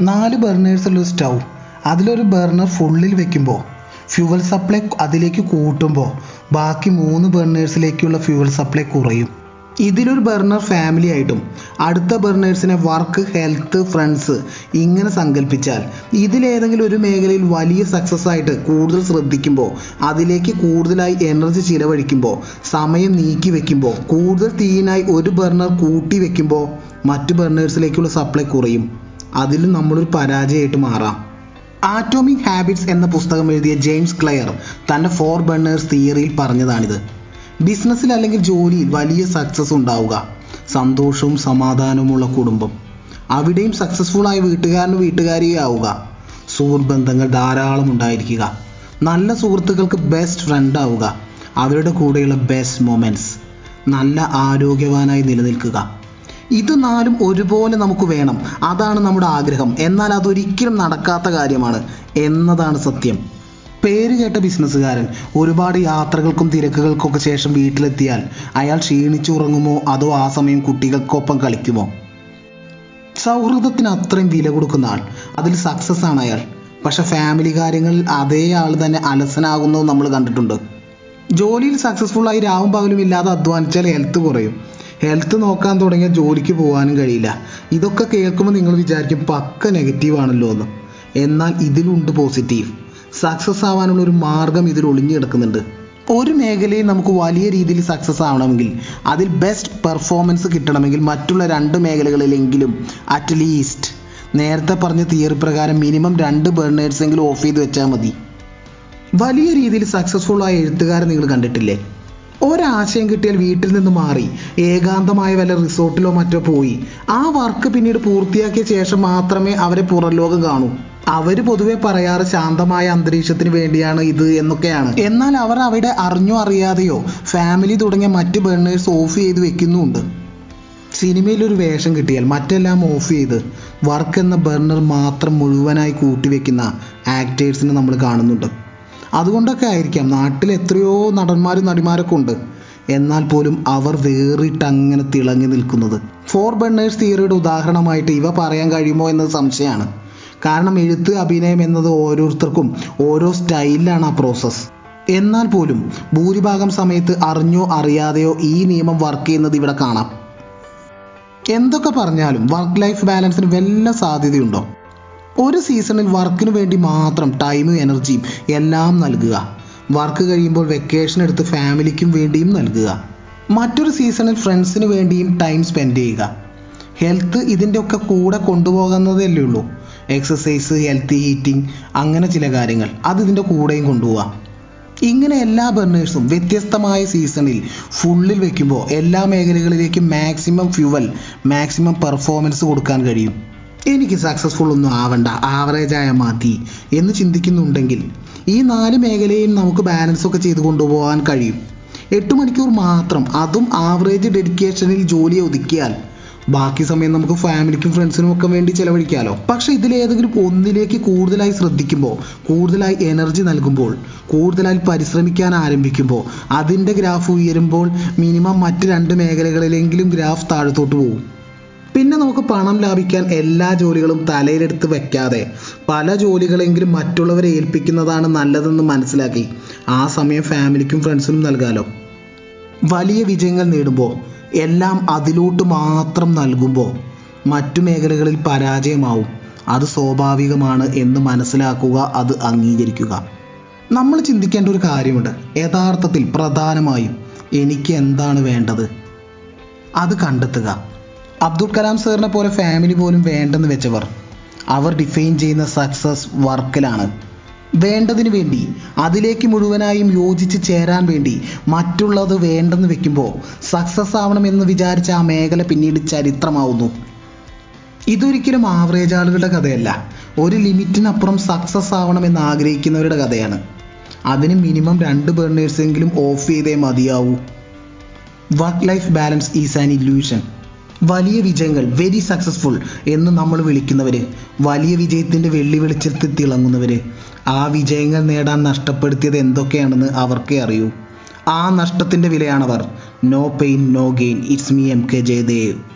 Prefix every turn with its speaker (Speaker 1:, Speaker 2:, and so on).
Speaker 1: നാല് ബർണേഴ്സുള്ള സ്റ്റൗ. അതിലൊരു ബർണർ ഫുള്ളിൽ വെക്കുമ്പോൾ ഫ്യൂവൽ സപ്ലൈ അതിലേക്ക് കൂട്ടുമ്പോൾ ബാക്കി മൂന്ന് ബർണേഴ്സിലേക്കുള്ള ഫ്യൂവൽ സപ്ലൈ കുറയും. ഇതിലൊരു ബർണർ ഫാമിലി ആയിട്ടും അടുത്ത ബർണേഴ്സിനെ വർക്ക് ഹെൽത്ത് ഫ്രണ്ട്സ് ഇങ്ങനെ സങ്കല്പിച്ചാൽ ഇതിലേതെങ്കിലും ഒരു മേഖലയിൽ വലിയ സക്സസ് ആയിട്ട് കൂടുതൽ ശ്രദ്ധിക്കുമ്പോൾ അതിലേക്ക് കൂടുതലായി എനർജി ചിലവഴിക്കുമ്പോൾ സമയം നീക്കി വെക്കുമ്പോൾ കൂടുതൽ തീനായി ഒരു ബർണർ കൂട്ടി വെക്കുമ്പോൾ മറ്റു ബർണേഴ്സിലേക്കുള്ള സപ്ലൈ കുറയും. അതിലും നമ്മളൊരു പരാജയമായിട്ട് മാറാം. ആറ്റോമിക് ഹാബിറ്റ്സ് എന്ന പുസ്തകം എഴുതിയ ജെയിംസ് ക്ലെയർ തന്റെ ഫോർ ബണ്ണേഴ്സ് തിയറിയിൽ പറഞ്ഞതാണിത്. ബിസിനസ്സിൽ അല്ലെങ്കിൽ ജോലിയിൽ വലിയ സക്സസ് ഉണ്ടാവുക. സന്തോഷവും സമാധാനവുമുള്ള കുടുംബം. അവിടെയും സക്സസ്ഫുൾ ആയ വീട്ടുകാരനും വീട്ടുകാരിയും ആവുക. ബന്ധങ്ങൾ ധാരാളം ഉണ്ടായിരിക്കുക. നല്ല സുഹൃത്തുക്കൾക്ക് ബെസ്റ്റ് ഫ്രണ്ട് ആവുക. അവരുടെ കൂടെയുള്ള ബെസ്റ്റ് മൊമെന്റ്സ് നല്ല ആരോഗ്യവാനായി നിലനിൽക്കുക. ഇത് നാലും ഒരുപോലെ നമുക്ക് വേണം. അതാണ് നമ്മുടെ ആഗ്രഹം. എന്നാൽ അതൊരിക്കലും നടക്കാത്ത കാര്യമാണ്. എന്നതാണ് സത്യം. പേര് കേട്ട ബിസിനസ്സുകാരൻ ഒരുപാട് യാത്രകൾക്കും തിരക്കുകൾക്കൊക്കെ ശേഷം വീട്ടിലെത്തിയാൽ അയാൾ ക്ഷീണിച്ചുറങ്ങുമോ? അതോ ആ സമയം കുട്ടികൾക്കൊപ്പം കളിക്കുമോ? സൗഹൃദത്തിന് അത്രയും വില കൊടുക്കുന്ന ആൾ. അതിൽ സക്സസ് ആണ് അയാൾ. പക്ഷെ ഫാമിലി കാര്യങ്ങളിൽ അതേ ആൾ തന്നെ അലസനാകുന്നത് നമ്മൾ കണ്ടിട്ടുണ്ട്. ജോലിയിൽ സക്സസ്ഫുൾ ആയി രാവും പകലും ഇല്ലാതെ അധ്വാനിച്ചാൽ ഹെൽത്ത് കുറയും. ഹെൽത്ത് നോക്കാൻ തുടങ്ങിയ ജോലിക്ക് പോകാനും കഴിയില്ല. ഇതൊക്കെ കേൾക്കുമ്പോൾ നിങ്ങൾ വിചാരിക്കും പക്ക നെഗറ്റീവ് ആണല്ലോ എന്ന്. എന്നാൽ ഇതിലുണ്ട് പോസിറ്റീവ് സക്സസ് ആവാനുള്ള ഒരു മാർഗം ഇതിൽ ഒളിഞ്ഞു കിടക്കുന്നുണ്ട്. ഒരു മേഖലയിൽ നമുക്ക് വലിയ രീതിയിൽ സക്സസ് ആവണമെങ്കിൽ അതിൽ ബെസ്റ്റ് പെർഫോമൻസ് കിട്ടണമെങ്കിൽ മറ്റുള്ള രണ്ട് മേഖലകളിലെങ്കിലും അറ്റ്ലീസ്റ്റ് നേരത്തെ പറഞ്ഞ തിയറി പ്രകാരം മിനിമം രണ്ട് ബേർണേഴ്സ് എങ്കിലും ഓഫ് ചെയ്ത് വെച്ചാൽ മതി. വലിയ രീതിയിൽ സക്സസ്ഫുൾ ആയ എഴുത്തുകാരെ നിങ്ങൾ കണ്ടിട്ടില്ലേ? ഒരാശയം കിട്ടിയാൽ വീട്ടിൽ നിന്ന് മാറി ഏകാന്തമായ വല്ല റിസോർട്ടിലോ മറ്റോ പോയി. ആ വർക്ക് പിന്നീട് പൂർത്തിയാക്കിയ ശേഷം മാത്രമേ അവരെ പുറം ലോകം കാണൂ. അവർ പൊതുവെ പറയാറ് ശാന്തമായ അന്തരീക്ഷത്തിന് വേണ്ടിയാണ് ഇത് എന്നൊക്കെയാണ്. എന്നാൽ അവർ അവിടെ അറിഞ്ഞോ അറിയാതെയോ ഫാമിലി തുടങ്ങിയ മറ്റ് ബേണേഴ്സ് ഓഫ് ചെയ്ത് വെക്കുന്നുമുണ്ട്. സിനിമയിൽ ഒരു വേഷം കിട്ടിയാൽ മറ്റെല്ലാം ഓഫ് ചെയ്ത് വർക്ക് എന്ന ബർണർ മാത്രം മുഴുവനായി കൂട്ടിവെക്കുന്ന ആക്ടേഴ്സിനെ നമ്മൾ കാണുന്നുണ്ട്. അതുകൊണ്ടൊക്കെ ആയിരിക്കാം. നാട്ടിൽ എത്രയോ നടന്മാരും നടിമാരൊക്കെ ഉണ്ട്. എന്നാൽ പോലും അവർ വേറിട്ട് അങ്ങനെ തിളങ്ങി നിൽക്കുന്നത്. ഫോർ ബണ്ണേഴ്സ് തിയറിയുടെ ഉദാഹരണമായിട്ട് ഇവ പറയാൻ കഴിയുമോ എന്നത് സംശയമാണ്. കാരണം എഴുത്ത് അഭിനയം എന്നത് ഓരോരുത്തർക്കും ഓരോ സ്റ്റൈലിലാണ് ആ പ്രോസസ്സ്. എന്നാൽ പോലും ഭൂരിഭാഗം സമയത്ത് അറിഞ്ഞോ അറിയാതെയോ ഈ നിയമം വർക്ക് ചെയ്യുന്നത് ഇവിടെ കാണാം. എന്തൊക്കെ പറഞ്ഞാലും വർക്ക് ലൈഫ് ബാലൻസിന് വല്ല സാധ്യതയുണ്ടോ? ഒരു സീസണിൽ വർക്കിന് വേണ്ടി മാത്രം ടൈമും എനർജിയും എല്ലാം നൽകുക. വർക്ക് കഴിയുമ്പോൾ വെക്കേഷൻ എടുത്ത് ഫാമിലിക്കും വേണ്ടിയും നൽകുക. മറ്റൊരു സീസണിൽ ഫ്രണ്ട്സിന് വേണ്ടിയും ടൈം സ്പെൻഡ് ചെയ്യുക. ഹെൽത്ത് ഇതിന്റെ ഒക്കെ കൂടെ കൊണ്ടുപോകുന്നതല്ലേ ഉള്ളൂ. എക്സസൈസ് ഹെൽത്തി ഈറ്റിംഗ് അങ്ങനെ ചില കാര്യങ്ങൾ. അത് ഇതിന്റെ കൂടെയും കൊണ്ടുപോകാം ഇങ്ങനെ എല്ലാ ബർണേഴ്സും വ്യത്യസ്തമായ സീസണിൽ ഫുള്ളിൽ വെക്കുമ്പോൾ എല്ലാ മേഖലകളിലേക്കും മാക്സിമം ഫ്യുവൽ മാക്സിമം പെർഫോമൻസ് കൊടുക്കാൻ കഴിയും. എനിക്ക് സക്സസ്ഫുൾ ഒന്നും ആവണ്ട. ആവറേജായ മതി എന്ന് ചിന്തിക്കുന്നുണ്ടെങ്കിൽ ഈ നാല് മേഖലയും നമുക്ക് ബാലൻസ് ഒക്കെ ചെയ്ത് കൊണ്ടുപോകാൻ കഴിയും. എട്ട് മണിക്കൂർ മാത്രം അതും ആവറേജ് ഡെഡിക്കേഷനിൽ ജോലി ഒതുക്കിയാൽ ബാക്കി സമയം നമുക്ക് ഫാമിലിക്കും ഫ്രണ്ട്സിനും ഒക്കെ വേണ്ടി ചെലവഴിക്കാമല്ലോ പക്ഷെ ഇതിലേതെങ്കിലും ഒന്നിലേക്ക് കൂടുതലായി ശ്രദ്ധിക്കുമ്പോൾ കൂടുതലായി എനർജി നൽകുമ്പോൾ കൂടുതലായി പരിശ്രമിക്കാൻ ആരംഭിക്കുമ്പോൾ അതിന്റെ ഗ്രാഫ് ഉയരുമ്പോൾ മിനിമം മറ്റ് രണ്ട് മേഖലകളിലെങ്കിലും ഗ്രാഫ് താഴത്തോട്ട് പോകും പിന്നെ നമുക്ക് പണം ലാഭിക്കാൻ എല്ലാ ജോലികളും തലയിലെടുത്ത് വെക്കാതെ പല ജോലികളെങ്കിലും മറ്റുള്ളവരെ ഏൽപ്പിക്കുന്നതാണ് നല്ലതെന്ന് മനസ്സിലാക്കി ആ സമയം ഫാമിലിക്കും ഫ്രണ്ട്സിനും നൽകാലോ. വലിയ വിജയങ്ങൾ നേടുമ്പോൾ എല്ലാം അതിലോട്ട് മാത്രം നൽകുമ്പോൾ മറ്റു മേഖലകളിൽ പരാജയമാവും. അത് സ്വാഭാവികമാണ് എന്ന് മനസ്സിലാക്കുക അത് അംഗീകരിക്കുക. നമ്മൾ ചിന്തിക്കേണ്ട ഒരു കാര്യമുണ്ട്. യഥാർത്ഥത്തിൽ പ്രധാനമായും എനിക്ക് എന്താണ് വേണ്ടത്? അത് കണ്ടെത്തുക. അബ്ദുൽ കലാം സാറിനെ പോലെ ഫാമിലി പോലും വേണ്ടെന്ന് വെച്ചവർ അവർ ഡിഫൈൻ ചെയ്യുന്ന സക്സസ് വർക്കിലാണ്. വേണ്ടതിന് വേണ്ടി അതിലേക്ക് മുഴുവനായും യോജിച്ച് ചേരാൻ വേണ്ടി മറ്റുള്ളത് വേണ്ടെന്ന് വെക്കുമ്പോൾ സക്സസ് ആവണമെന്ന് വിചാരിച്ച ആ മേഖല പിന്നീട് ചരിത്രമാവുന്നു. ഇതൊരിക്കലും ആവറേജ് ആളുകളുടെ കഥയല്ല. ഒരു ലിമിറ്റിനപ്പുറം സക്സസ് ആവണമെന്ന് ആഗ്രഹിക്കുന്നവരുടെ കഥയാണ്. അതിന് മിനിമം രണ്ട് ബേർണേഴ്സെങ്കിലും ഓഫ് ചെയ്തേ മതിയാവൂ. Work life balance is an illusion വലിയ വിജയങ്ങൾ വെരി സക്സസ്ഫുൾ എന്ന് നമ്മൾ വിളിക്കുന്നവർ വലിയ വിജയത്തിന്റെ വെള്ളി വെളിച്ചത്തിൽ തിളങ്ങുന്നവർ ആ വിജയങ്ങൾ നേടാൻ നഷ്ടപ്പെടുത്തിയത് എന്തൊക്കെയാണെന്ന് അവർക്കേ അറിയൂ. ആ നഷ്ടത്തിന്റെ വിലയാണവർ. No pain no gain it's me M K Jayadev